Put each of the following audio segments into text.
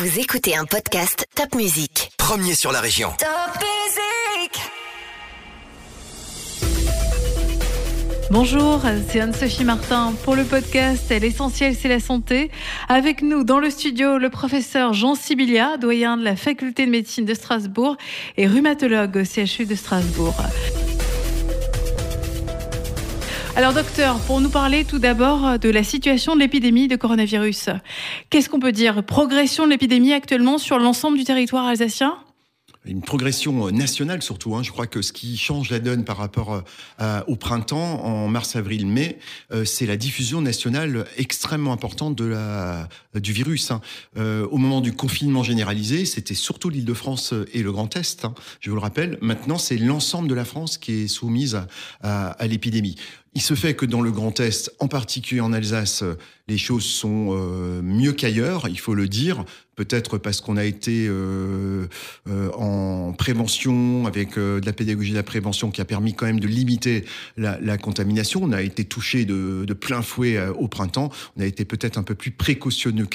Vous écoutez un podcast Top Music. Premier sur la région. Top Music Bonjour, c'est Anne-Sophie Martin pour le podcast L'essentiel c'est la santé. Avec nous dans le studio le professeur Jean Sibilia, doyen de la faculté de médecine de Strasbourg et rhumatologue au CHU de Strasbourg. Alors docteur, pour nous parler tout d'abord de la situation de l'épidémie de coronavirus, qu'est-ce qu'on peut dire? Progression de l'épidémie actuellement sur l'ensemble du territoire alsacien? Une progression nationale surtout. Hein. Je crois que ce qui change la donne par rapport euh, au printemps, en mars, avril, mai, euh, c'est la diffusion nationale extrêmement importante de la, du virus. Hein. Euh, au moment du confinement généralisé, c'était surtout l'Île-de-France et le Grand Est, hein, je vous le rappelle. Maintenant, c'est l'ensemble de la France qui est soumise à, l'épidémie. Il se fait que dans le Grand Est, en particulier en Alsace, les choses sont euh, mieux qu'ailleurs, il faut le dire. Peut-être parce qu'on a été euh, euh, en prévention avec de la pédagogie de la prévention qui a permis quand même de limiter la, contamination. On a été touché de, de, plein fouet au printemps. On a été peut-être un peu plus précautionneux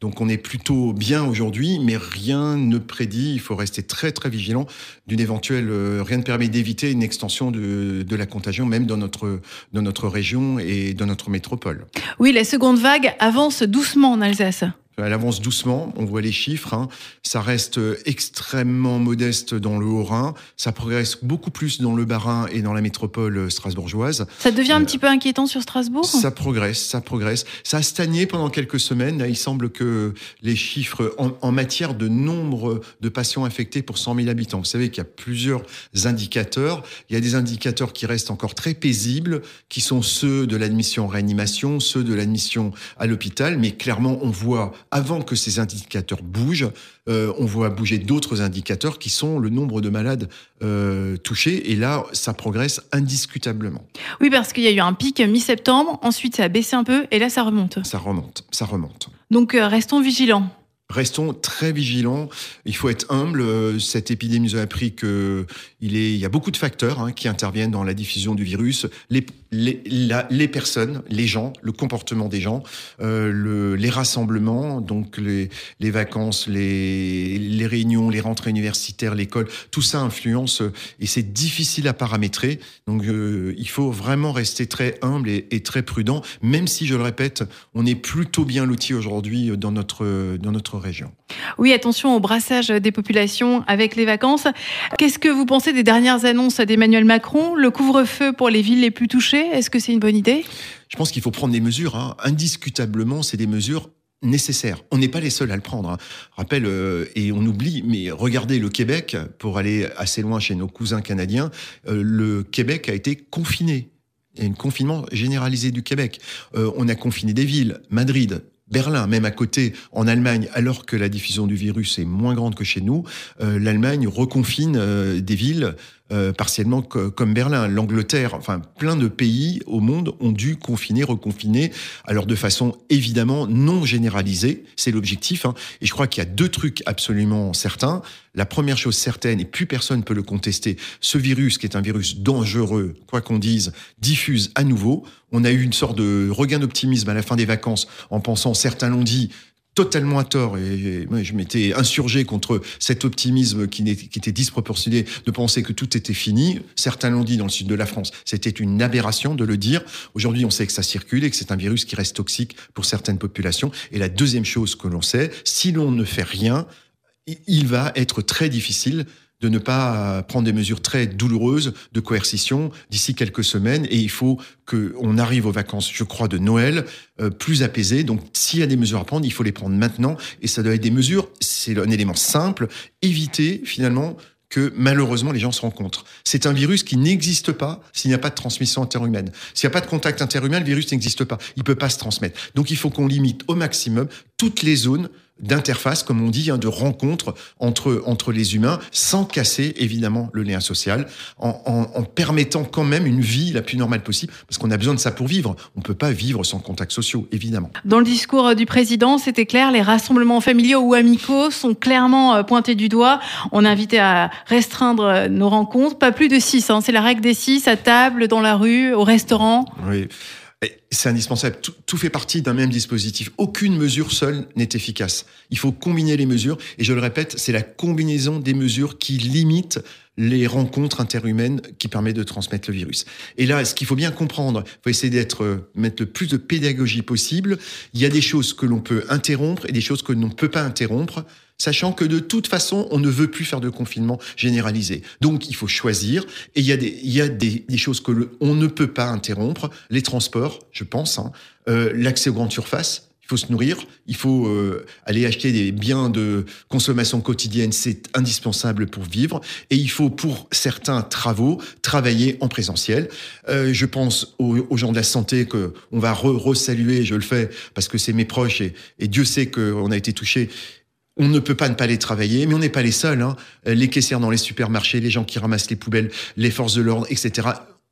Donc on est plutôt bien aujourd'hui, mais rien ne prédit. Il faut rester très très vigilant d'une éventuelle. rien ne permet d'éviter une extension de, de la contagion, même dans notre dans notre région et dans notre métropole. Oui, la seconde vague avance doucement en Alsace. Elle avance doucement, on voit les chiffres. Hein. Ça reste extrêmement modeste dans le Haut-Rhin. Ça progresse beaucoup plus dans le Bas-Rhin et dans la métropole strasbourgeoise. Ça devient un euh, petit peu inquiétant sur Strasbourg? Ça progresse, ça progresse. Ça a stagné pendant quelques semaines. il semble que les chiffres en, matière de nombre de patients infectés pour 100 000 habitants, vous savez qu'il y a plusieurs indicateurs. Il y a des indicateurs qui restent encore très paisibles, qui sont ceux de l'admission en réanimation, ceux de l'admission à l'hôpital. Mais clairement, on voit avant que ces indicateurs bougent, euh, on voit bouger d'autres indicateurs qui sont le nombre de malades euh, touchés. Et là, ça progresse indiscutablement. Oui, parce qu'il y a eu un pic mi-septembre, ensuite ça a baissé un peu, et là ça remonte. Ça remonte, ça remonte. Donc euh, restons vigilants. Restons très vigilants. Il faut être humble. Cette épidémie nous a appris que il, est, il y a beaucoup de facteurs hein, qui interviennent dans la diffusion du virus. Les, personnes, les gens, le comportement des gens, euh, le, les rassemblements, donc les, vacances, les, réunions, les rentrées universitaires, l'école, tout ça influence et c'est difficile à paramétrer. Donc euh, il faut vraiment rester très humble et, très prudent, même si, je le répète, on est plutôt bien loti aujourd'hui dans notre, dans notre région. Oui, attention au brassage des populations avec les vacances. Qu'est-ce que vous pensez des dernières annonces d'Emmanuel Macron? Le couvre-feu pour les villes les plus touchées est-ce que c'est une bonne idée? Je pense qu'il faut prendre des mesures. Hein. Indiscutablement, c'est des mesures nécessaires. On n'est pas les seuls à le prendre. Hein. Rappelle, euh, et on oublie, mais regardez le Québec, pour aller assez loin chez nos cousins canadiens, euh, le Québec a été confiné. Il y a un confinement généralisé du Québec. Euh, on a confiné des villes, Madrid, Berlin, même à côté, en Allemagne, alors que la diffusion du virus est moins grande que chez nous, l'Allemagne reconfine des villes euh, partiellement comme Berlin. L'Angleterre, enfin plein de pays au monde ont dû confiner, reconfiner, alors de façon évidemment non généralisée. C'est l'objectif. Hein. Et je crois qu'il y a deux trucs absolument certains. La première chose certaine, et plus personne peut le contester, ce virus, qui est un virus dangereux, quoi qu'on dise, diffuse à nouveau. On a eu une sorte de regain d'optimisme à la fin des vacances en pensant, certains l'ont dit, totalement à tort et, je m'étais insurgé contre cet optimisme qui, qui, était disproportionné de penser que tout était fini. Certains l'ont dit dans le sud de la France. C'était une aberration de le dire. Aujourd'hui, on sait que ça circule et que c'est un virus qui reste toxique pour certaines populations. Et la deuxième chose que l'on sait, si l'on ne fait rien, il va être très difficile de ne pas prendre des mesures très douloureuses de coercition d'ici quelques semaines. Et il faut qu'on arrive aux vacances, je crois, de Noël euh, plus apaisées. Donc, s'il y a des mesures à prendre, il faut les prendre maintenant. Et ça doit être des mesures, c'est un élément simple, éviter finalement que malheureusement les gens se rencontrent. C'est un virus qui n'existe pas s'il n'y a pas de transmission interhumaine. S'il n'y a pas de contact interhumain, le virus n'existe pas. Il peut pas se transmettre. Donc il faut qu'on limite au maximum toutes les zones d'interface, comme on dit, hein, de rencontre entre, entre les humains, sans casser évidemment le lien social, en, en, en, permettant quand même une vie la plus normale possible, parce qu'on a besoin de ça pour vivre. On ne peut pas vivre sans contacts sociaux, évidemment. Dans le discours du président, c'était clair, les rassemblements familiaux ou amicaux sont clairement euh, pointés du doigt. On a invité à restreindre nos rencontres, pas plus de six. Hein. C'est la règle des six, à table, dans la rue, au restaurant. Oui. C'est indispensable. Tout, fait partie d'un même dispositif. Aucune mesure seule n'est efficace. Il faut combiner les mesures. Et je le répète, c'est la combinaison des mesures qui limite les rencontres interhumaines qui permettent de transmettre le virus. Et là, ce qu'il faut bien comprendre, il faut essayer d'être euh, mettre le plus de pédagogie possible. Il y a des choses que l'on peut interrompre et des choses que l'on ne peut pas interrompre sachant que de toute façon, on ne veut plus faire de confinement généralisé. Donc, il faut choisir. Et il y a des, il y a des, des choses que le, on ne peut pas interrompre. Les transports, je pense, hein, euh, l'accès aux grandes surfaces. Il faut se nourrir, il faut euh, aller acheter des biens de consommation quotidienne, c'est indispensable pour vivre. Et il faut, pour certains travaux, travailler en présentiel. Euh, je pense aux, aux, gens de la santé que on va re-saluer, je le fais parce que c'est mes proches et, et Dieu sait qu'on a été touché on ne peut pas ne pas les travailler, mais on n'est pas les seuls. Hein. Les caissières dans les supermarchés, les gens qui ramassent les poubelles, les forces de l'ordre, etc.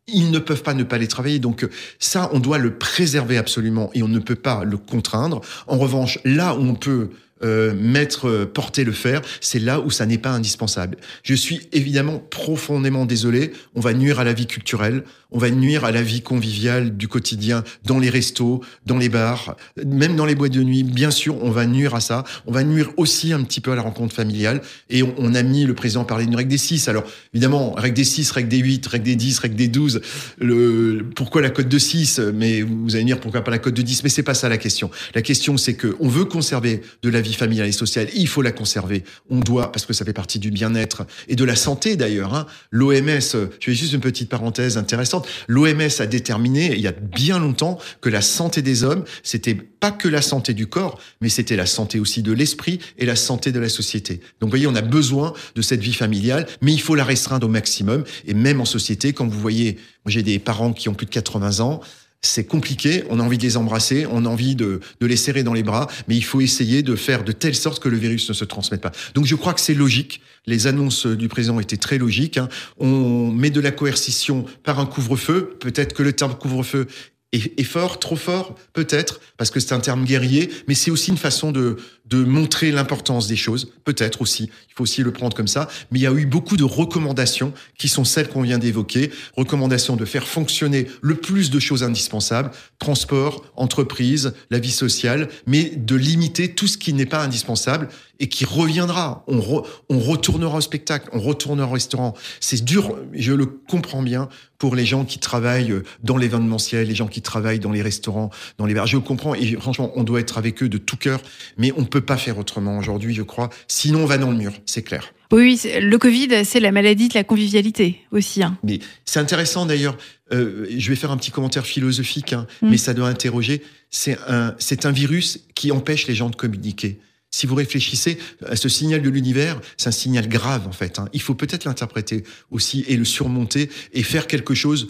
Ils ne peuvent pas ne pas les travailler. Donc ça, on doit le préserver absolument et on ne peut pas le contraindre. En revanche, là où on peut euh, mettre, euh, porter le fer, c'est là où ça n'est pas indispensable. Je suis évidemment profondément désolé. On va nuire à la vie culturelle, on va nuire à la vie conviviale du quotidien, dans les restos, dans les bars, même dans les boîtes de nuit. Bien sûr, on va nuire à ça. On va nuire aussi un petit peu à la rencontre familiale. Et on, a mis, le président parlait d'une règle des 6. Alors, évidemment, règle des 6, règle des 8, règle des 10, règle des 12. Le, pourquoi la cote de 6 Mais vous allez me dire, pourquoi pas la cote de 10 Mais c'est pas ça la question. La question, c'est que on veut conserver de la vie familiale et sociale. Il faut la conserver. On doit, parce que ça fait partie du bien-être et de la santé d'ailleurs. Hein. L'OMS, je fais juste une petite parenthèse intéressante, L'OMS a déterminé il y a bien longtemps que la santé des hommes, c'était pas que la santé du corps, mais c'était la santé aussi de l'esprit et la santé de la société. Donc vous voyez, on a besoin de cette vie familiale, mais il faut la restreindre au maximum. Et même en société, quand vous voyez, j'ai des parents qui ont plus de 80 ans, c'est compliqué, on a envie de les embrasser, on a envie de, de, les serrer dans les bras, mais il faut essayer de faire de telle sorte que le virus ne se transmette pas. Donc je crois que c'est logique. Les annonces du président étaient très logiques. Hein. On met de la coercition par un couvre-feu. Peut-être que le terme couvre-feu est, fort, trop fort, peut-être, parce que c'est un terme guerrier, mais c'est aussi une façon de, de montrer l'importance des choses, peut-être aussi. Il faut aussi le prendre comme ça. Mais il y a eu beaucoup de recommandations qui sont celles qu'on vient d'évoquer. Recommandations de faire fonctionner le plus de choses indispensables, transport, entreprise, la vie sociale, mais de limiter tout ce qui n'est pas indispensable et qui reviendra. On, re, on retournera au spectacle, on retournera au restaurant. C'est dur, je le comprends bien, pour les gens qui travaillent dans l'événementiel, les gens qui travaillent dans les restaurants, dans les bars. Je le comprends et franchement, on doit être avec eux de tout cœur, mais on peut pas faire autrement aujourd'hui, je crois. Sinon, on va dans le mur, c'est clair. Oui, le Covid, c'est la maladie de la convivialité aussi. Hein. Mais c'est intéressant d'ailleurs. Euh, je vais faire un petit commentaire philosophique, hein, mm. mais ça doit interroger. C'est un, c'est un virus qui empêche les gens de communiquer. Si vous réfléchissez à ce signal de l'univers, c'est un signal grave en fait. Hein. Il faut peut-être l'interpréter aussi et le surmonter et faire quelque chose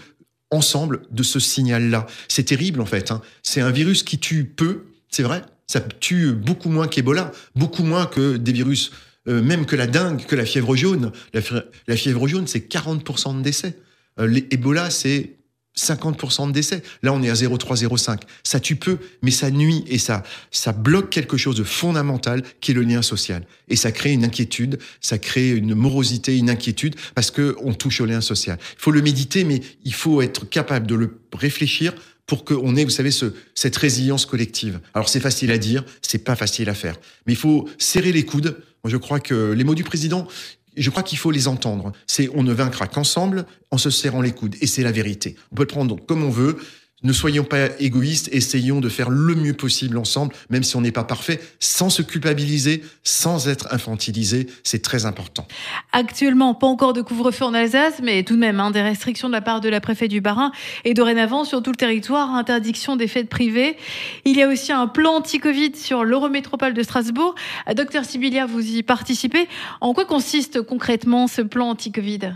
ensemble de ce signal-là. C'est terrible en fait. C'est un virus qui tue peu, c'est vrai. Ça tue beaucoup moins qu'Ebola, beaucoup moins que des virus, euh, même que la dengue, que la fièvre jaune. La, fièvre jaune, c'est 40% de décès. Euh, L'Ebola, c'est 50% de décès. Là, on est à 0,305. Ça tue peu, mais ça nuit et ça, ça bloque quelque chose de fondamental qui est le lien social. Et ça crée une inquiétude, ça crée une morosité, une inquiétude parce que on touche au lien social. Il faut le méditer, mais il faut être capable de le réfléchir pour qu'on ait, vous savez, ce, cette résilience collective. Alors c'est facile à dire, c'est pas facile à faire, mais il faut serrer les coudes. Moi, je crois que les mots du président, je crois qu'il faut les entendre. C'est on ne vaincra qu'ensemble en se serrant les coudes. Et c'est la vérité. On peut le prendre comme on veut. Ne soyons pas égoïstes, essayons de faire le mieux possible ensemble, même si on n'est pas parfait, sans se culpabiliser, sans être infantilisé. C'est très important. Actuellement, pas encore de couvre-feu en Alsace, mais tout de même hein, des restrictions de la part de la préfète du Bas-Rhin et dorénavant sur tout le territoire, interdiction des fêtes privées. Il y a aussi un plan anti-Covid sur l'Eurométropole de Strasbourg. Docteur Sibilia, vous y participez. En quoi consiste concrètement ce plan anti-Covid?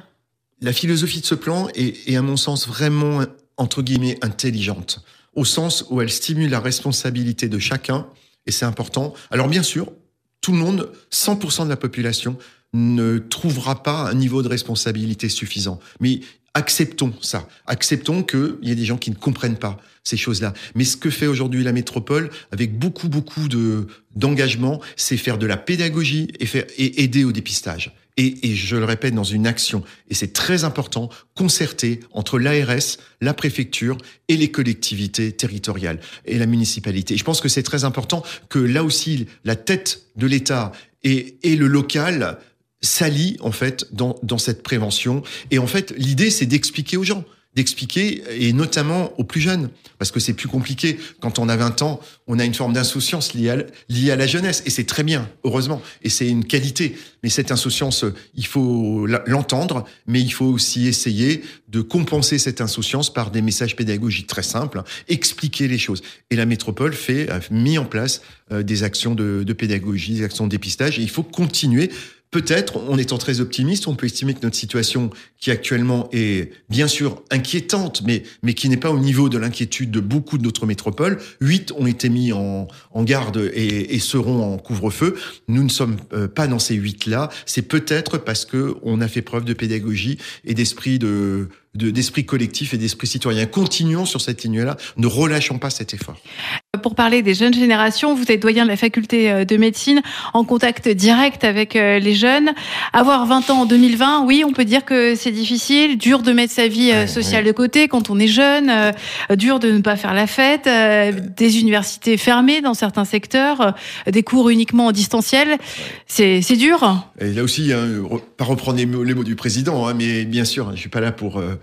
La philosophie de ce plan est, est, à mon sens, vraiment entre guillemets, intelligente, au sens où elle stimule la responsabilité de chacun, et c'est important. Alors bien sûr, tout le monde, 100% de la population, ne trouvera pas un niveau de responsabilité suffisant. Mais acceptons ça. Acceptons qu'il y ait des gens qui ne comprennent pas ces choses-là. Mais ce que fait aujourd'hui la métropole, avec beaucoup, beaucoup de d'engagement, c'est faire de la pédagogie et, faire, et aider au dépistage. Et, et, je le répète, dans une action, et c'est très important, concertée entre l'ARS, la préfecture et les collectivités territoriales et la municipalité. je pense que c'est très important que là aussi, la tête de l'État et, et le local s'allient en fait dans, dans cette prévention. Et en fait, l'idée, c'est d'expliquer aux gens d'expliquer, et notamment aux plus jeunes, parce que c'est plus compliqué. Quand on a 20 ans, on a une forme d'insouciance liée à, liée à la jeunesse, et c'est très bien, heureusement, et c'est une qualité. Mais cette insouciance, il faut l'entendre, mais il faut aussi essayer de compenser cette insouciance par des messages pédagogiques très simples, expliquer les choses. Et la métropole fait, a mis en place euh, des actions de, de pédagogie, des actions de dépistage, et il faut continuer Peut-être, en étant très optimiste, on peut estimer que notre situation, qui actuellement est bien sûr inquiétante, mais, mais qui n'est pas au niveau de l'inquiétude de beaucoup d'autres métropoles, huit ont été mis en, en garde et, et, seront en couvre-feu. Nous ne sommes euh, pas dans ces huit-là. C'est peut-être parce que on a fait preuve de pédagogie et d'esprit de, d'esprit collectif et d'esprit citoyen. Continuons sur cette ligne-là, ne relâchons pas cet effort. Pour parler des jeunes générations, vous êtes doyen de la faculté euh, de médecine, en contact direct avec euh, les jeunes. Avoir 20 ans en 2020, oui, on peut dire que c'est difficile, dur de mettre sa vie euh, sociale de côté quand on est jeune, dur de ne pas faire la fête, des universités fermées dans certains secteurs, des cours uniquement en distanciel. C'est dur. Et là aussi, hein, pas reprendre les mots, les mots du président, hein, mais bien sûr, je suis pas là pour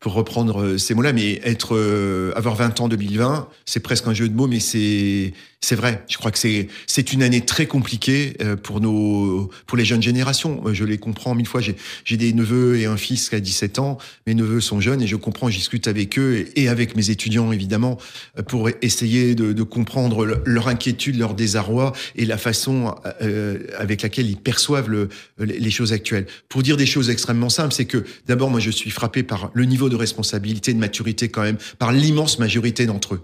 pour reprendre ces mots-là, mais être avoir 20 ans en 2020, c'est presque un jeu de mots, mais c'est c'est vrai. Je crois que c'est c'est une année très compliquée euh, pour nos pour les jeunes générations. Je les comprends mille fois. J'ai j'ai des neveux et un fils qui a 17 ans. Mes neveux sont jeunes et je comprends. Je discute avec eux et avec mes étudiants évidemment pour essayer de, de comprendre leur inquiétude, leur désarroi et la façon euh, avec laquelle ils perçoivent le, les choses actuelles. Pour dire des choses extrêmement simples, c'est que d'abord moi je suis frappé par le niveau de responsabilité, de maturité quand même, par l'immense majorité d'entre eux.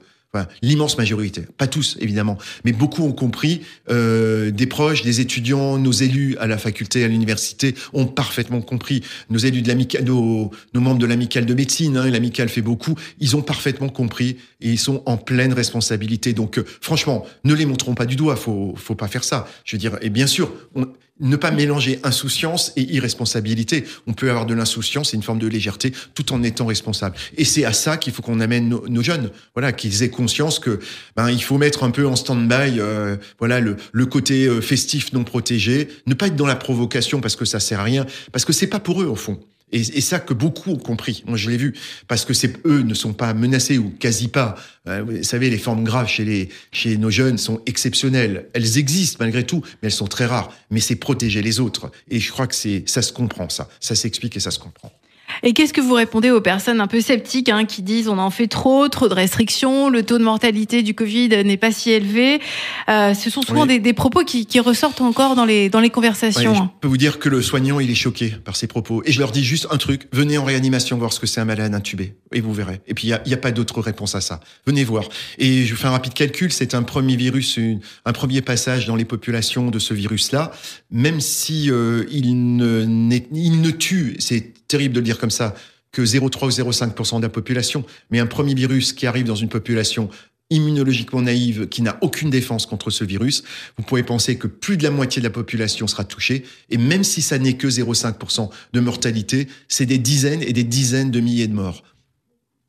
L'immense majorité, pas tous évidemment, mais beaucoup ont compris. Euh, des proches, des étudiants, nos élus à la faculté, à l'université ont parfaitement compris. Nos élus de l'amicale, nos, nos, membres de l'amicale de médecine, hein, l'amicale fait beaucoup, ils ont parfaitement compris et ils sont en pleine responsabilité. Donc, euh, franchement, ne les montrons pas du doigt. Faut, faut pas faire ça. Je veux dire, et bien sûr, on, ne pas mélanger insouciance et irresponsabilité. On peut avoir de l'insouciance et une forme de légèreté tout en étant responsable. Et c'est à ça qu'il faut qu'on amène nos, jeunes, voilà, qu'ils aient conscience que ben il faut mettre un peu en stand-by, euh, voilà, le, le côté euh, festif non protégé, ne pas être dans la provocation parce que ça sert à rien, parce que c'est pas pour eux au fond. Et, et, ça que beaucoup ont compris. Moi, je l'ai vu parce que c'est eux ne sont pas menacés ou quasi pas. Euh, vous savez, les formes graves chez les chez nos jeunes sont exceptionnelles. Elles existent malgré tout, mais elles sont très rares. Mais c'est protéger les autres. Et je crois que c'est ça se comprend ça. Ça s'explique et ça se comprend. Et qu'est-ce que vous répondez aux personnes un peu sceptiques hein, qui disent on en fait trop, trop de restrictions, le taux de mortalité du Covid n'est pas si élevé euh, Ce sont souvent des, des, propos qui, qui, ressortent encore dans les, dans les conversations. je peux vous dire que le soignant, il est choqué par ces propos. Et je leur dis juste un truc, venez en réanimation voir ce que c'est un malade intubé. Et vous verrez. Et puis, il n'y a, y a, pas d'autre réponse à ça. Venez voir. Et je vous fais un rapide calcul, c'est un premier virus, une, un premier passage dans les populations de ce virus-là. Même si euh, il, ne, il ne tue, c'est terrible de le dire comme ça, que 0,3 ou 0,5% de la population, mais un premier virus qui arrive dans une population immunologiquement naïve qui n'a aucune défense contre ce virus, vous pouvez penser que plus de la moitié de la population sera touchée, et même si ça n'est que 0,5% de mortalité, c'est des dizaines et des dizaines de milliers de morts.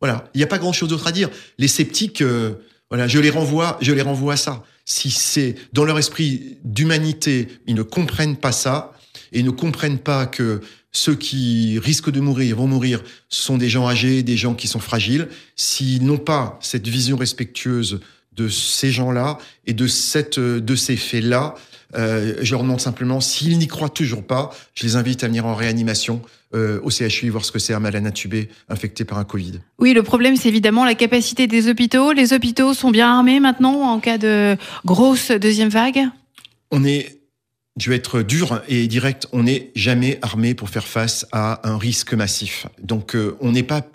Voilà, il n'y a pas grand-chose d'autre à dire. Les sceptiques, euh, voilà, je les renvoie, je les renvoie à ça. Si c'est dans leur esprit d'humanité, ils ne comprennent pas ça et ne comprennent pas que ceux qui risquent de mourir, vont mourir, sont des gens âgés, des gens qui sont fragiles. S'ils n'ont pas cette vision respectueuse de ces gens-là et de cette de ces faits-là, euh, je leur demande simplement s'ils n'y croient toujours pas, je les invite à venir en réanimation euh, au CHU voir ce que c'est un malade intubé infecté par un Covid. Oui, le problème c'est évidemment la capacité des hôpitaux. Les hôpitaux sont bien armés maintenant en cas de grosse deuxième vague? On est je vais être dur et direct, on n'est jamais armé pour faire face à un risque massif. Donc euh, on n'est pas,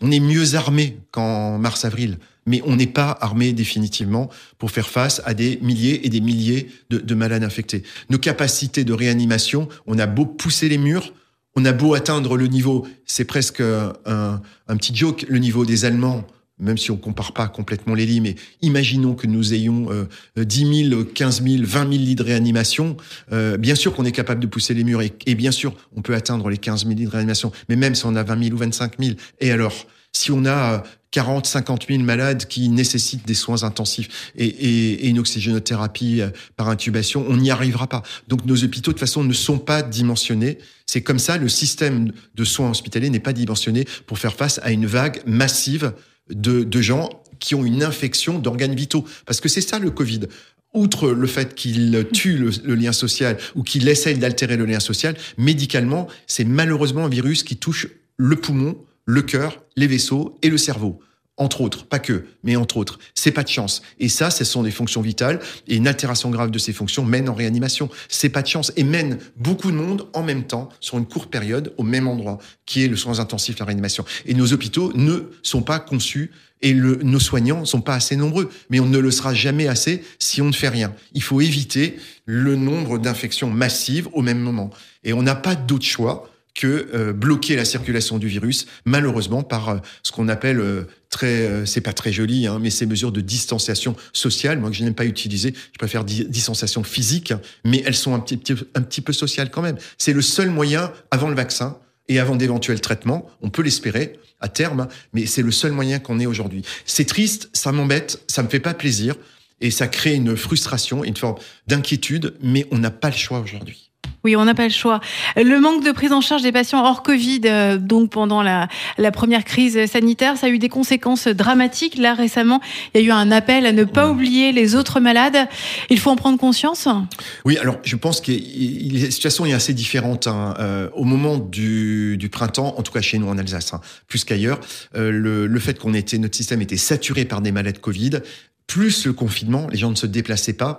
on est mieux armé qu'en mars-avril, mais on n'est pas armé définitivement pour faire face à des milliers et des milliers de, de, malades infectés. Nos capacités de réanimation, on a beau pousser les murs, on a beau atteindre le niveau, c'est presque un, un petit joke, le niveau des Allemands même si on compare pas complètement les lits, mais imaginons que nous ayons euh, 10 000, 15 000, 20 000 lits de réanimation. Euh, bien sûr qu'on est capable de pousser les murs et, bien sûr on peut atteindre les 15 000 lits de réanimation. Mais même si on a 20 000 ou 25 000, et alors si on a 40, 50 000 malades qui nécessitent des soins intensifs et, et, et une oxygénothérapie euh, par intubation, on n'y arrivera pas. Donc nos hôpitaux, de toute façon, ne sont pas dimensionnés. C'est comme ça, le système de soins hospitaliers n'est pas dimensionné pour faire face à une vague massive de, gens qui ont une infection d'organes vitaux. Parce que c'est ça le Covid outre le fait qu'il tue le, le, lien social ou qu'il essaye d'altérer le lien social, médicalement, c'est malheureusement un virus qui touche le poumon, le cœur, les vaisseaux et le cerveau entre autres, pas que, mais entre autres. C'est pas de chance. Et ça, ce sont des fonctions vitales. Et une altération grave de ces fonctions mène en réanimation. C'est pas de chance. Et mène beaucoup de monde en même temps, sur une courte période, au même endroit, qui est le soins intensifs, la réanimation. Et nos hôpitaux ne sont pas conçus et nos soignants sont pas assez nombreux. Mais on ne le sera jamais assez si on ne fait rien. Il faut éviter le nombre d'infections massives au même moment. Et on n'a pas d'autre choix que euh, bloquer la circulation du virus, malheureusement par euh, ce qu'on appelle euh, très, euh, c'est pas très joli, hein, mais ces mesures de distanciation sociale, moi que je n'aime pas utiliser, je préfère di distanciation physique, mais elles sont un petit, petit, un petit peu sociales quand même. C'est le seul moyen avant le vaccin et avant d'éventuels traitements, on peut l'espérer à terme, mais c'est le seul moyen qu'on ait aujourd'hui. C'est triste, ça m'embête, ça me fait pas plaisir, et ça crée une frustration, une forme d'inquiétude, mais on n'a pas le choix aujourd'hui. Oui, on n'a pas le choix. Le manque de prise en charge des patients hors Covid, euh, donc pendant la, la, première crise sanitaire, ça a eu des conséquences dramatiques. Là, récemment, il y a eu un appel à ne pas oublier les autres malades. Il faut en prendre conscience Oui, alors je pense que la situation est assez différente. Hein. Euh, au moment du, du, printemps, en tout cas chez nous en Alsace, hein, plus qu'ailleurs, euh, le, le, fait qu'on était, notre système était saturé par des malades Covid, plus le confinement, les gens ne se déplaçaient pas,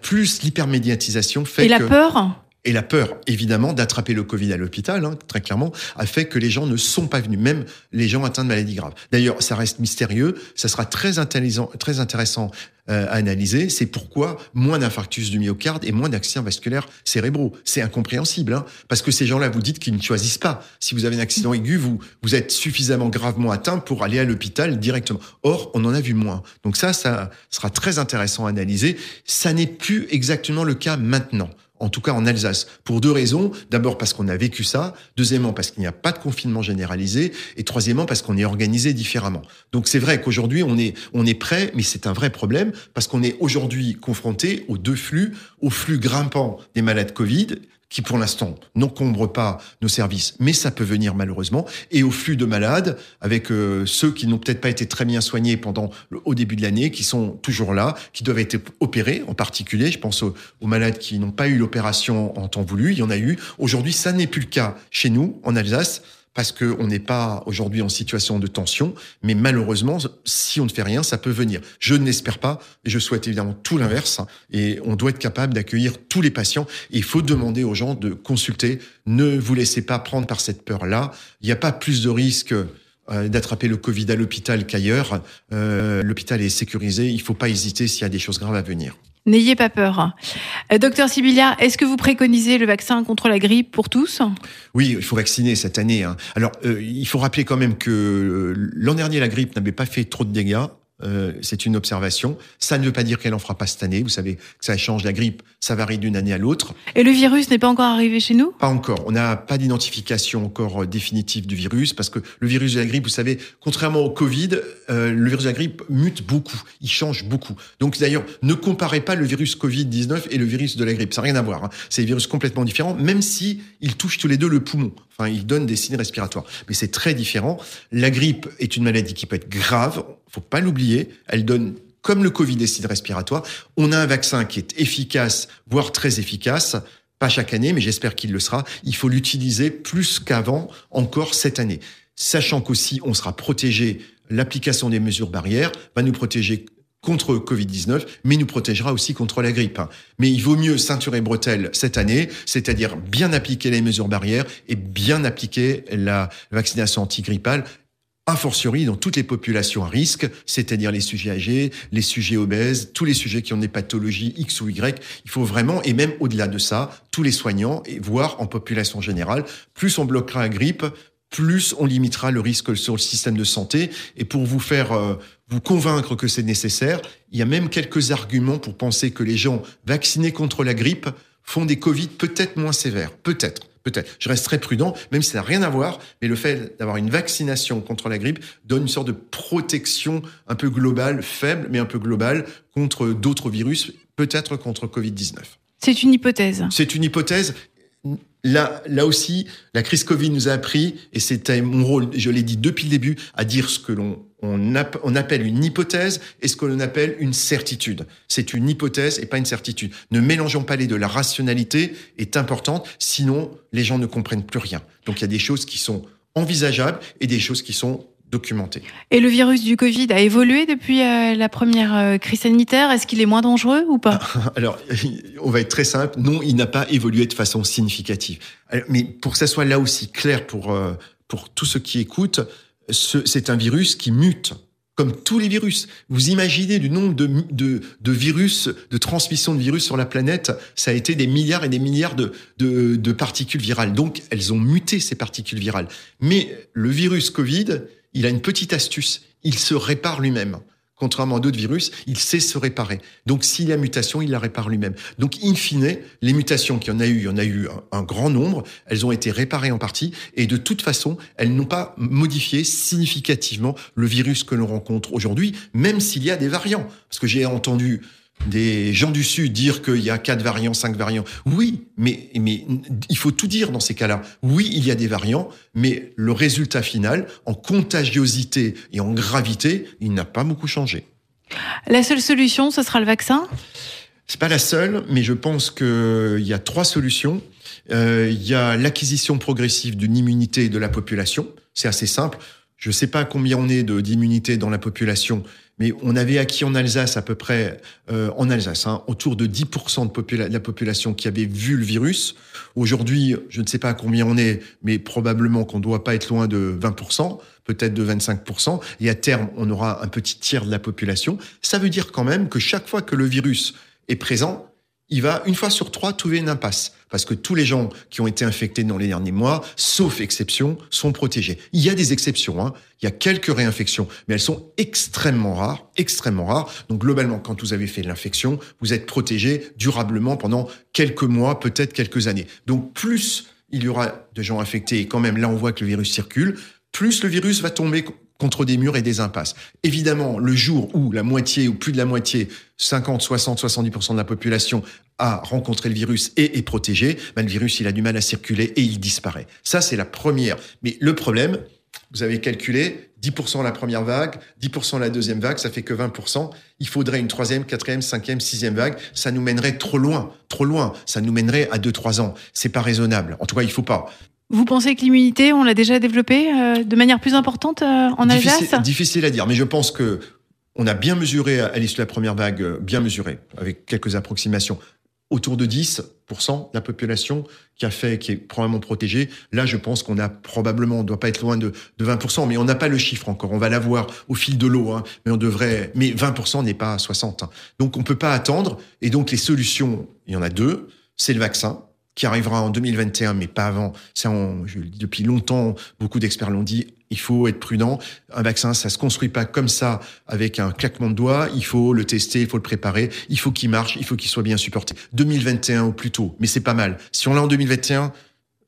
plus l'hypermédiatisation fait Et la peur et la peur, évidemment, d'attraper le Covid à l'hôpital, hein, très clairement, a fait que les gens ne sont pas venus, même les gens atteints de maladies graves. D'ailleurs, ça reste mystérieux, ça sera très intéressant, très intéressant euh, à analyser. C'est pourquoi moins d'infarctus du myocarde et moins d'accidents vasculaires cérébraux. C'est incompréhensible, hein, parce que ces gens-là, vous dites qu'ils ne choisissent pas. Si vous avez un accident aigu, vous, vous êtes suffisamment gravement atteint pour aller à l'hôpital directement. Or, on en a vu moins. Donc ça, ça sera très intéressant à analyser. Ça n'est plus exactement le cas maintenant en tout cas en Alsace, pour deux raisons. D'abord parce qu'on a vécu ça, deuxièmement parce qu'il n'y a pas de confinement généralisé, et troisièmement parce qu'on est organisé différemment. Donc c'est vrai qu'aujourd'hui on est on est prêt, mais c'est un vrai problème parce qu'on est aujourd'hui confronté aux deux flux, au flux grimpant des malades Covid qui pour l'instant n'encombre pas nos services, mais ça peut venir malheureusement, et au flux de malades, avec euh, ceux qui n'ont peut-être pas été très bien soignés pendant le, au début de l'année, qui sont toujours là, qui doivent être opérés en particulier. Je pense aux, aux malades qui n'ont pas eu l'opération en temps voulu, il y en a eu. Aujourd'hui, ça n'est plus le cas chez nous, en Alsace parce qu'on n'est pas aujourd'hui en situation de tension, mais malheureusement, si on ne fait rien, ça peut venir. Je ne l'espère pas, je souhaite évidemment tout l'inverse, et on doit être capable d'accueillir tous les patients, il faut demander aux gens de consulter, ne vous laissez pas prendre par cette peur-là, il n'y a pas plus de risque euh, d'attraper le Covid à l'hôpital qu'ailleurs, euh, l'hôpital est sécurisé, il ne faut pas hésiter s'il y a des choses graves à venir. N'ayez pas peur. Euh, docteur Sibilia, est-ce que vous préconisez le vaccin contre la grippe pour tous? Oui, il faut vacciner cette année. Hein. Alors, euh, il faut rappeler quand même que euh, l'an dernier, la grippe n'avait pas fait trop de dégâts. Euh, c'est une observation. Ça ne veut pas dire qu'elle en fera pas cette année. Vous savez que ça change la grippe, ça varie d'une année à l'autre. Et le virus n'est pas encore arrivé chez nous? Pas encore. On n'a pas d'identification encore euh, définitive du virus parce que le virus de la grippe, vous savez, contrairement au Covid, euh, le virus de la grippe mute beaucoup. Il change beaucoup. Donc d'ailleurs, ne comparez pas le virus Covid-19 et le virus de la grippe. Ça n'a rien à voir. Hein. C'est des virus complètement différents, même si ils touchent tous les deux le poumon. Enfin, ils donnent des signes respiratoires. Mais c'est très différent. La grippe est une maladie qui peut être grave. Faut pas l'oublier. Elle donne comme le Covid des signes respiratoires. On a un vaccin qui est efficace, voire très efficace. Pas chaque année, mais j'espère qu'il le sera. Il faut l'utiliser plus qu'avant, encore cette année. Sachant qu'aussi, on sera protégé. L'application des mesures barrières va nous protéger contre Covid-19, mais nous protégera aussi contre la grippe. Mais il vaut mieux ceinturer bretelles cette année, c'est-à-dire bien appliquer les mesures barrières et bien appliquer la vaccination antigrippale a fortiori dans toutes les populations à risque, c'est-à-dire les sujets âgés, les sujets obèses, tous les sujets qui ont des pathologies X ou Y. Il faut vraiment, et même au-delà de ça, tous les soignants, et voire en population générale, plus on bloquera la grippe, plus on limitera le risque sur le système de santé. Et pour vous faire euh, vous convaincre que c'est nécessaire, il y a même quelques arguments pour penser que les gens vaccinés contre la grippe font des Covid peut-être moins sévères. Peut-être. Peut-être. Je reste très prudent, même si ça n'a rien à voir, mais le fait d'avoir une vaccination contre la grippe donne une sorte de protection un peu globale, faible, mais un peu globale, contre d'autres virus, peut-être contre Covid-19. C'est une hypothèse. C'est une hypothèse. Là, là aussi, la crise Covid nous a appris, et c'était mon rôle, je l'ai dit depuis le début, à dire ce que l'on on, appelle une hypothèse et ce que l'on appelle une certitude. C'est une hypothèse et pas une certitude. Ne mélangeons pas les deux. La rationalité est importante, sinon les gens ne comprennent plus rien. Donc il y a des choses qui sont envisageables et des choses qui sont documentées. Et le virus du Covid a évolué depuis euh, la première euh, crise sanitaire? Est-ce qu'il est moins dangereux ou pas? Alors, on va être très simple. Non, il n'a pas évolué de façon significative. Mais pour que ça soit là aussi clair pour, euh, pour tous ceux qui écoutent, c'est un virus qui mute comme tous les virus. Vous imaginez du nombre de, de, de, virus, de transmission de virus sur la planète, ça a été des milliards et des milliards de, de, de particules virales. Donc, elles ont muté, ces particules virales. Mais le virus Covid, il a une petite astuce. Il se répare lui-même contrairement à d'autres virus, il sait se réparer. Donc, s'il y a mutation, il la répare lui-même. Donc, in fine, les mutations qu'il y en a eu, il y en a eu un, grand nombre, elles ont été réparées en partie, et de toute façon, elles n'ont pas modifié significativement le virus que l'on rencontre aujourd'hui, même s'il y a des variants. Parce que j'ai entendu des gens du Sud dire qu'il y a quatre variants, cinq variants. Oui, mais, mais il faut tout dire dans ces cas-là. Oui, il y a des variants, mais le résultat final, en contagiosité et en gravité, il n'a pas beaucoup changé. La seule solution, ce sera le vaccin? C'est pas la seule, mais je pense qu'il y a trois solutions. Euh, il y a l'acquisition progressive d'une immunité de la population. C'est assez simple. Je ne sais pas combien on est d'immunité dans la population, mais on avait acquis en Alsace à peu près, euh, en Alsace, hein, autour de 10% de, la population qui avait vu le virus. Aujourd'hui, je ne sais pas combien on est, mais probablement qu'on ne doit pas être loin de 20%, peut-être de 25%, et à terme, on aura un petit tiers de la population. Ça veut dire quand même que chaque fois que le virus est présent, il va une fois sur trois trouver une impasse. Parce que tous les gens qui ont été infectés dans les derniers mois, sauf exception, sont protégés. Il y a des exceptions, hein. il y a quelques réinfections, mais elles sont extrêmement rares, extrêmement rares. Donc globalement, quand vous avez fait l'infection, vous êtes protégé durablement pendant quelques mois, peut-être quelques années. Donc plus il y aura de gens infectés, et quand même là on voit que le virus circule, plus le virus va tomber contre des murs et des impasses. Évidemment, le jour où la moitié ou plus de la moitié, 50, 60, 70% de la population a rencontré le virus et est protégé, ben le virus, il a du mal à circuler et il disparaît. Ça, c'est la première. Mais le problème, vous avez calculé 10% la première vague, 10% la deuxième vague, ça fait que 20%. Il faudrait une troisième, quatrième, cinquième, sixième vague. Ça nous mènerait trop loin, trop loin. Ça nous mènerait à 2-3 ans. C'est pas raisonnable. En tout cas, il faut pas. Vous pensez que l'immunité, on l'a déjà développée euh, de manière plus importante euh, en Alsace? Difficile à dire, mais je pense que on a bien mesuré à l'issue de la première vague, euh, bien mesuré, avec quelques approximations, autour de 10% de la population qui a fait, qui est probablement protégée. Là, je pense qu'on a probablement, on ne doit pas être loin de, de 20%, mais on n'a pas le chiffre encore. On va l'avoir au fil de l'eau, hein, mais on devrait, mais 20% n'est pas 60. Hein. Donc, on peut pas attendre. Et donc, les solutions, il y en a deux. C'est le vaccin qui arrivera en 2021, mais pas avant. Ça, je le dis depuis longtemps, beaucoup d'experts l'ont dit. Il faut être prudent. Un vaccin, ça se construit pas comme ça avec un claquement de doigts. Il faut le tester, il faut le préparer, il faut qu'il marche, il faut qu'il soit bien supporté. 2021 ou plus tôt, mais c'est pas mal. Si on l'a en 2021,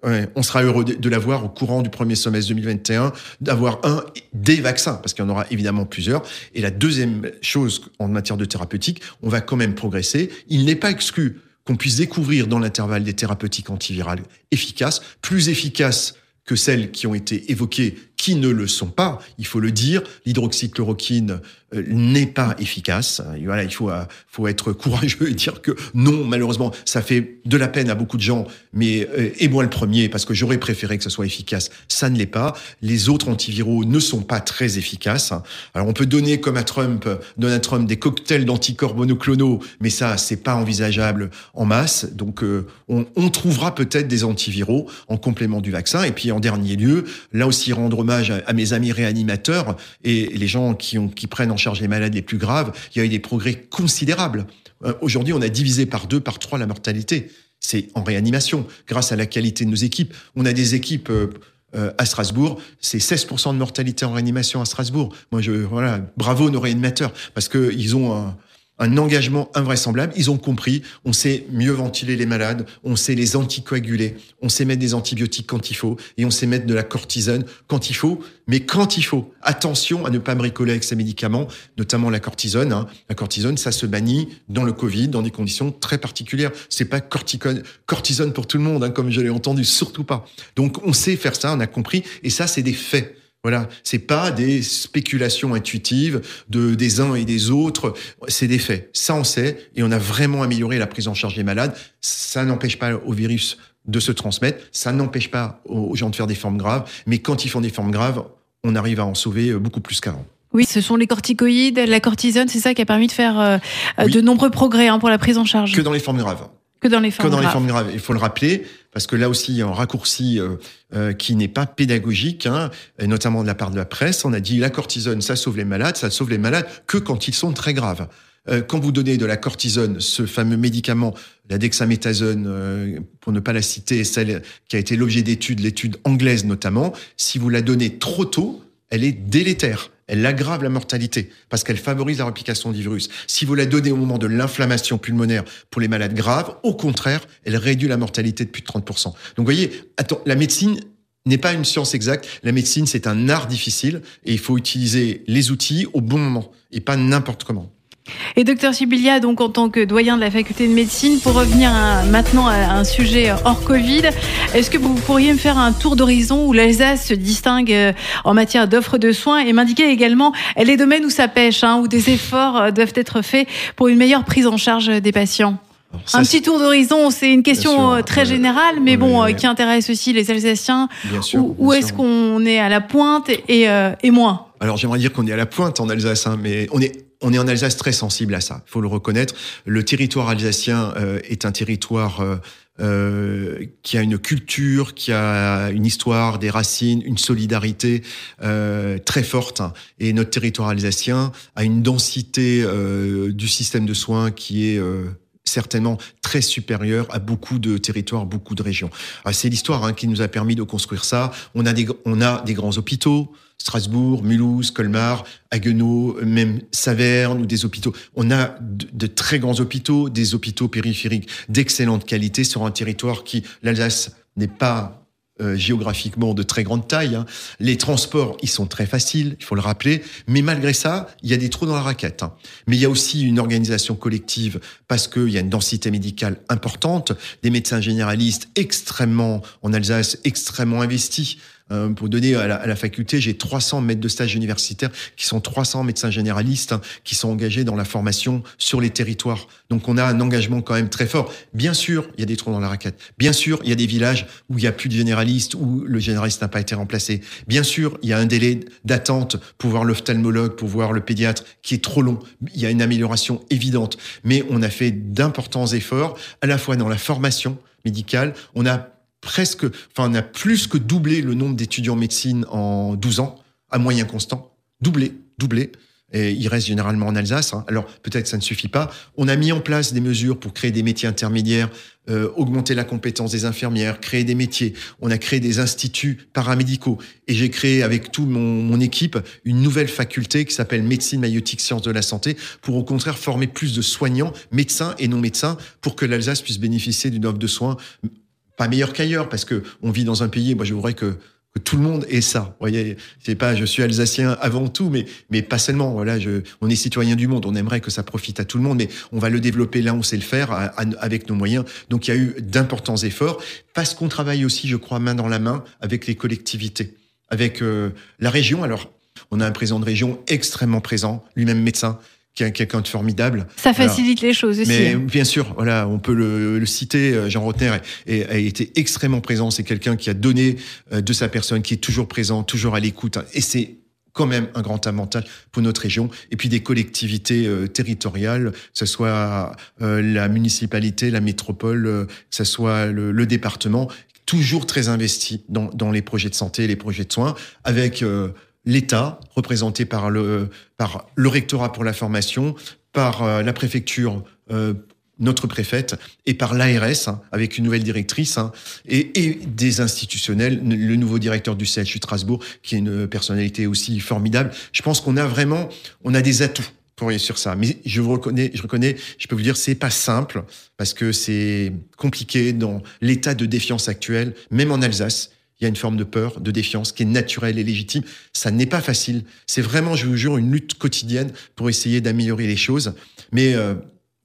on sera heureux de l'avoir au courant du premier semestre 2021, d'avoir un des vaccins, parce qu'il y en aura évidemment plusieurs. Et la deuxième chose en matière de thérapeutique, on va quand même progresser. Il n'est pas exclu qu'on puisse découvrir dans l'intervalle des thérapeutiques antivirales efficaces, plus efficaces que celles qui ont été évoquées qui ne le sont pas, il faut le dire, l'hydroxychloroquine euh, n'est pas efficace. voilà, il faut, euh, faut être courageux et dire que non, malheureusement, ça fait de la peine à beaucoup de gens, mais euh, et moi le premier, parce que j'aurais préféré que ce soit efficace, ça ne l'est pas. Les autres antiviraux ne sont pas très efficaces. Alors on peut donner comme à Trump, Donald Trump, des cocktails d'anticorps monoclonaux, mais ça, c'est pas envisageable en masse. Donc on, on trouvera peut-être des antiviraux en complément du vaccin. Et puis en dernier lieu, là aussi rendre à, mes amis réanimateurs et les gens qui, prennent en charge les malades les plus graves. Il y a eu des progrès considérables. Euh, aujourd'hui, on a divisé par deux, par trois la mortalité. C'est en réanimation, grâce à la qualité de nos équipes. On a des équipes euh, euh, à Strasbourg, c'est 16% de mortalité en réanimation à Strasbourg. Moi, je voilà, bravo nos réanimateurs parce que ils ont un, un engagement invraisemblable. Ils ont compris, on sait mieux ventiler les malades, on sait les anticoaguler, on sait mettre des antibiotiques quand il faut, et on sait mettre de la cortisone quand il faut, mais quand il faut. Attention à ne pas bricoler avec ces médicaments, notamment la cortisone. Hein. La cortisone, ça se bannit dans le Covid, dans des conditions très particulières. C'est pas cortisone, cortisone pour tout le monde, hein, comme je l'ai entendu, surtout pas. Donc on sait faire ça, on a compris, et ça, c'est des faits. Voilà, c'est pas des spéculations intuitives de des uns et des autres, c'est des faits. Ça on sait et on a vraiment amélioré la prise en charge des malades. Ça n'empêche pas au virus de se transmettre, ça n'empêche pas aux gens de faire des formes graves, mais quand ils font des formes graves, on arrive à en sauver beaucoup plus qu'avant. Oui, ce sont les corticoïdes, la cortisone, c'est ça qui a permis de faire euh, de nombreux progrès hein, pour la prise en charge. Que dans les formes graves. Que dans les formes que dans graves. les formes graves. Il faut le rappeler, parce que là aussi, il y a un raccourci euh, euh, qui n'est pas pédagogique, hein, et notamment de la part de la presse. On a dit la cortisone, ça sauve les malades, ça sauve les malades que quand ils sont très graves. Euh, quand vous donnez de la cortisone, ce fameux médicament, la dexaméthasone, pour ne pas la citer, celle qui a été l'objet d'études, l'étude anglaise notamment, si vous la donnez trop tôt, elle est délétère elle aggrave la mortalité parce qu'elle favorise la réplication du virus. Si vous la donnez au moment de l'inflammation pulmonaire pour les malades graves, au contraire, elle réduit la mortalité de plus de 30%. Donc vous voyez, attends, la médecine n'est pas une science exacte. La médecine, c'est un art difficile et il faut utiliser les outils au bon moment et pas n'importe comment. Et docteur Sibilia, donc en tant que doyen de la faculté de médecine, pour revenir à, maintenant à un sujet hors Covid, est-ce que vous pourriez me faire un tour d'horizon où l'Alsace se distingue euh, en matière d'offres de soins et m'indiquer également les domaines où ça pêche, hein, où des efforts euh, doivent être faits pour une meilleure prise en charge des patients ça, un petit tour d'horizon, c'est une question sûr, euh, très générale, mais bon, qui intéresse aussi les Alsaciens. Bien sûr, où, où est-ce qu'on est à la pointe et, euh, et moins? Alors j'aimerais dire qu'on est à la pointe en Alsace, hein, mais on est on est en Alsace très sensible à ça, il faut le reconnaître. Le territoire alsacien euh, est un territoire euh, euh, qui a une culture, qui a une histoire, des racines, une solidarité euh, très forte. Et notre territoire alsacien a une densité euh, du système de soins qui est certainement très supérieure à beaucoup de territoires, beaucoup de régions. C'est l'histoire hein, qui nous a permis de construire ça. On a des, on a des grands hôpitaux, Strasbourg, Mulhouse, Colmar, Haguenau, même Saverne ou des hôpitaux. On a de, très grands hôpitaux, des hôpitaux périphériques d'excellente qualité sur un territoire qui, l'Alsace, n'est pas euh, géographiquement de très grande taille. Hein. Les transports, ils sont très faciles, il faut le rappeler. Mais malgré ça, il y a des trous dans la raquette. Hein. Mais il y a aussi une organisation collective parce qu'il y a une densité médicale importante, des médecins généralistes extrêmement, en Alsace, extrêmement investis. Euh, pour donner à la, à la faculté, j'ai 300 maîtres de stage universitaires qui sont 300 médecins généralistes hein, qui sont engagés dans la formation sur les territoires. Donc on a un engagement quand même très fort. Bien sûr, il y a des trous dans la raquette. Bien sûr, il y a des villages où il y a plus de généralistes, où le généraliste n'a pas été remplacé. Bien sûr, il y a un délai d'attente pour voir l'ophtalmologue, pour voir le pédiatre qui est trop long. Il y a une amélioration évidente. Mais on a fait d'importants efforts, à la fois dans la formation médicale. On a presque, enfin, on a plus que doublé le nombre d'étudiants en médecine en 12 ans, à moyen constant. Doublé, doublé. Et il reste généralement en Alsace. Hein. Alors peut-être ça ne suffit pas. On a mis en place des mesures pour créer des métiers intermédiaires, euh, augmenter la compétence des infirmières, créer des métiers. On a créé des instituts paramédicaux. Et j'ai créé avec tout mon, mon, équipe une nouvelle faculté qui s'appelle médecine maïotique sciences de la santé pour au contraire former plus de soignants, médecins et non médecins, pour que l'Alsace puisse bénéficier d'une offre de soins pas meilleur qu'ailleurs parce que on vit dans un pays. Moi, je voudrais que, tout le monde ait ça. Vous voyez, c'est pas je suis alsacien avant tout, mais mais pas seulement. Voilà, je, on est citoyen du monde. On aimerait que ça profite à tout le monde, mais on va le développer là on sait le faire avec nos moyens. Donc il y a eu d'importants efforts parce qu'on travaille aussi, je crois, main dans la main avec les collectivités, avec euh, la région. Alors on a un président de région extrêmement présent, lui-même médecin, quelqu'un de formidable. Ça facilite les choses aussi. Mais bien sûr, voilà, on peut le, le citer. Jean Rotner a été extrêmement présent. C'est quelqu'un qui a donné euh, de sa personne, qui est toujours présent, toujours à l'écoute. Et c'est quand même un grand avantage pour notre région. Et puis des collectivités euh, territoriales, que ce soit euh, la municipalité, la métropole, euh, que ce soit le, le, département, toujours très investi dans, dans, les projets de santé, les projets de soins, avec euh, l'État, représenté par le, par le rectorat pour la formation, par euh, la préfecture euh, notre préfète et par l'ARS hein, avec une nouvelle directrice hein, et, des institutionnels, le nouveau directeur du CHU Strasbourg qui est une personnalité aussi formidable. Je pense qu'on a vraiment, on a des atouts pour sur ça. Mais je vous reconnais, je reconnais, je peux vous dire, c'est pas simple parce que c'est compliqué dans l'état de défiance actuel, même en Alsace. Il y a une forme de peur, de défiance qui est naturelle et légitime. Ça n'est pas facile. C'est vraiment, je vous jure, une lutte quotidienne pour essayer d'améliorer les choses. Mais euh,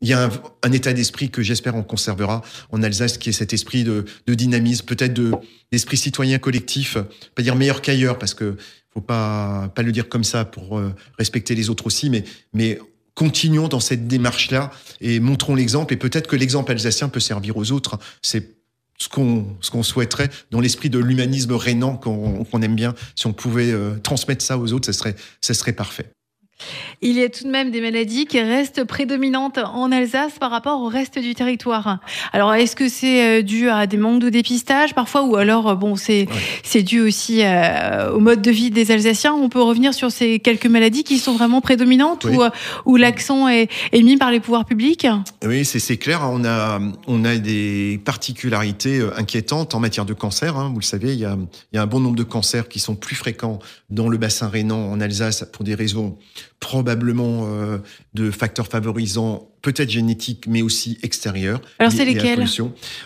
il y a un, état d'esprit que j'espère on conservera en Alsace, qui est cet esprit de, dynamisme, peut-être de d'esprit citoyen collectif, pas dire meilleur qu'ailleurs, parce que faut pas pas le dire comme ça pour euh, respecter les autres aussi, mais mais continuons dans cette démarche-là et montrons l'exemple. Et peut-être que l'exemple alsacien peut servir aux autres. C'est ce qu'on ce qu'on souhaiterait dans l'esprit de l'humanisme rénant qu'on aime bien. Si on pouvait euh, transmettre ça aux autres, serait ce serait parfait. Il y a tout de même des maladies qui restent prédominantes en Alsace par rapport au reste du territoire. Alors, est-ce que c'est euh, dû à des manques de dépistage parfois, ou alors, euh, bon, c'est dû aussi euh, au mode de vie des Alsaciens? On peut revenir sur ces quelques maladies qui sont vraiment prédominantes ou où, l'accent est, est, mis par les pouvoirs publics? Oui, c'est clair. On a, on a des particularités inquiétantes en matière de cancer. Hein. Vous le savez, il y, a, il y a un bon nombre de cancers qui sont plus fréquents dans le bassin rhénan en Alsace pour des raisons probablement euh, de facteurs favorisants, peut-être génétiques, mais aussi extérieurs. Alors c'est lesquels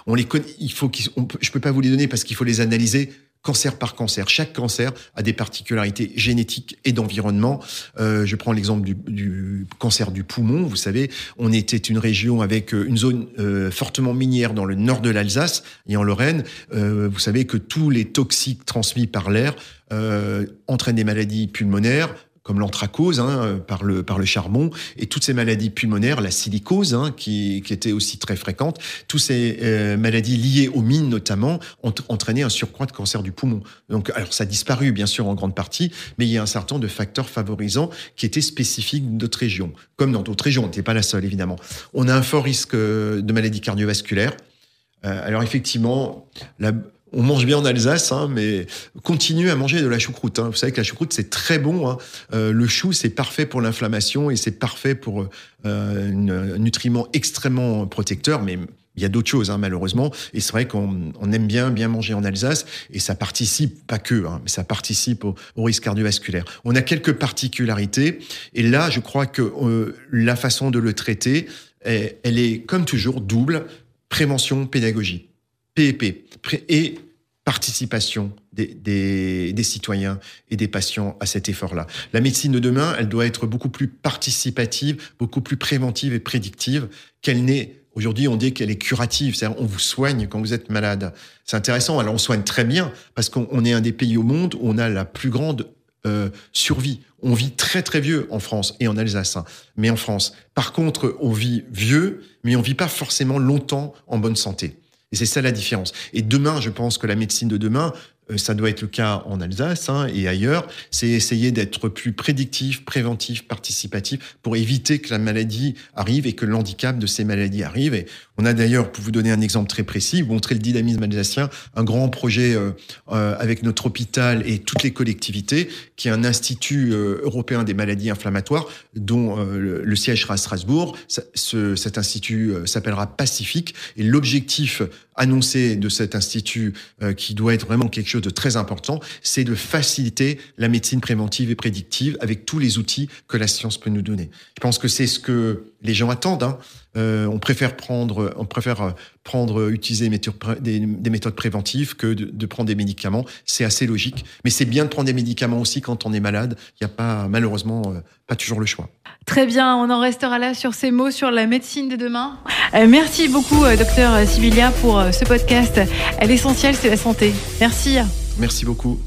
On les connaît. Il faut qu'ils. Je peux pas vous les donner parce qu'il faut les analyser cancer par cancer. Chaque cancer a des particularités génétiques et d'environnement. Euh, je prends l'exemple du, du, cancer du poumon. Vous savez, on était une région avec euh, une zone euh, fortement minière dans le nord de l'Alsace et en Lorraine. Euh, vous savez que tous les toxiques transmis par l'air entraînent des maladies pulmonaires, comme l'anthracose hein, par le par le charbon et toutes ces maladies pulmonaires, la silicose hein, qui, qui était aussi très fréquente, toutes ces euh, maladies liées aux mines notamment ont entraîné un surcroît de cancer du poumon. Donc alors ça a disparu bien sûr en grande partie, mais il y a un certain nombre de facteurs favorisants qui étaient spécifiques de notre région, comme dans d'autres régions. On n'était pas la seule évidemment. On a un fort risque de maladies cardiovasculaires. Euh, alors effectivement, la, on mange bien en Alsace, hein, mais continuez à manger de la choucroute. Hein. Vous savez que la choucroute, c'est très bon. Hein. Euh, le chou, c'est parfait pour l'inflammation et c'est parfait pour euh, un nutriment extrêmement protecteur, mais il y a d'autres choses, hein, malheureusement. Et c'est vrai qu'on aime bien bien manger en Alsace et ça participe, pas que, hein, mais ça participe au, risque cardiovasculaire. On a quelques particularités et là, je crois que euh, la façon de le traiter, elle est comme toujours double prévention, pédagogie. PEP et participation des, des, des, citoyens et des patients à cet effort-là. La médecine de demain, elle doit être beaucoup plus participative, beaucoup plus préventive et prédictive qu'elle n'est Aujourd'hui, on dit qu'elle est curative, c'est-à-dire on vous soigne quand vous êtes malade. C'est intéressant. Alors on soigne très bien parce qu'on est un des pays au monde où on a la plus grande euh, survie. On vit très très vieux en France et en Alsace, hein. mais en France. Par contre, on vit vieux, mais on vit pas forcément longtemps en bonne santé. Et c'est ça la différence. Et demain, je pense que la médecine de demain, ça doit être le cas en Alsace hein, et ailleurs, c'est essayer d'être plus prédictif, préventif, participatif pour éviter que la maladie arrive et que l'handicap de ces maladies arrive. Et on a d'ailleurs, pour vous donner un exemple très précis, montrer le dynamisme alsacien, un grand projet euh, euh, avec notre hôpital et toutes les collectivités, qui est un institut européen des maladies inflammatoires, dont le, siège sera à Strasbourg. ce, cet institut s'appellera Pacifique et l'objectif annoncé de cet institut, qui doit être vraiment quelque chose de très important, c'est de faciliter la médecine préventive et prédictive avec tous les outils que la science peut nous donner. Je pense que c'est ce que les gens attendent. Hein. Euh, on préfère prendre, on préfère prendre, utiliser des, méthodes préventives que de, prendre des médicaments. C'est assez logique, mais c'est bien de prendre des médicaments aussi quand on est malade. Il n'y a pas, malheureusement, euh, pas toujours le choix. Très bien, on en restera là sur ces mots sur la médecine de demain. Euh, merci beaucoup, docteur Sibilia, pour ce podcast. L'essentiel, c'est la santé. Merci. Merci beaucoup.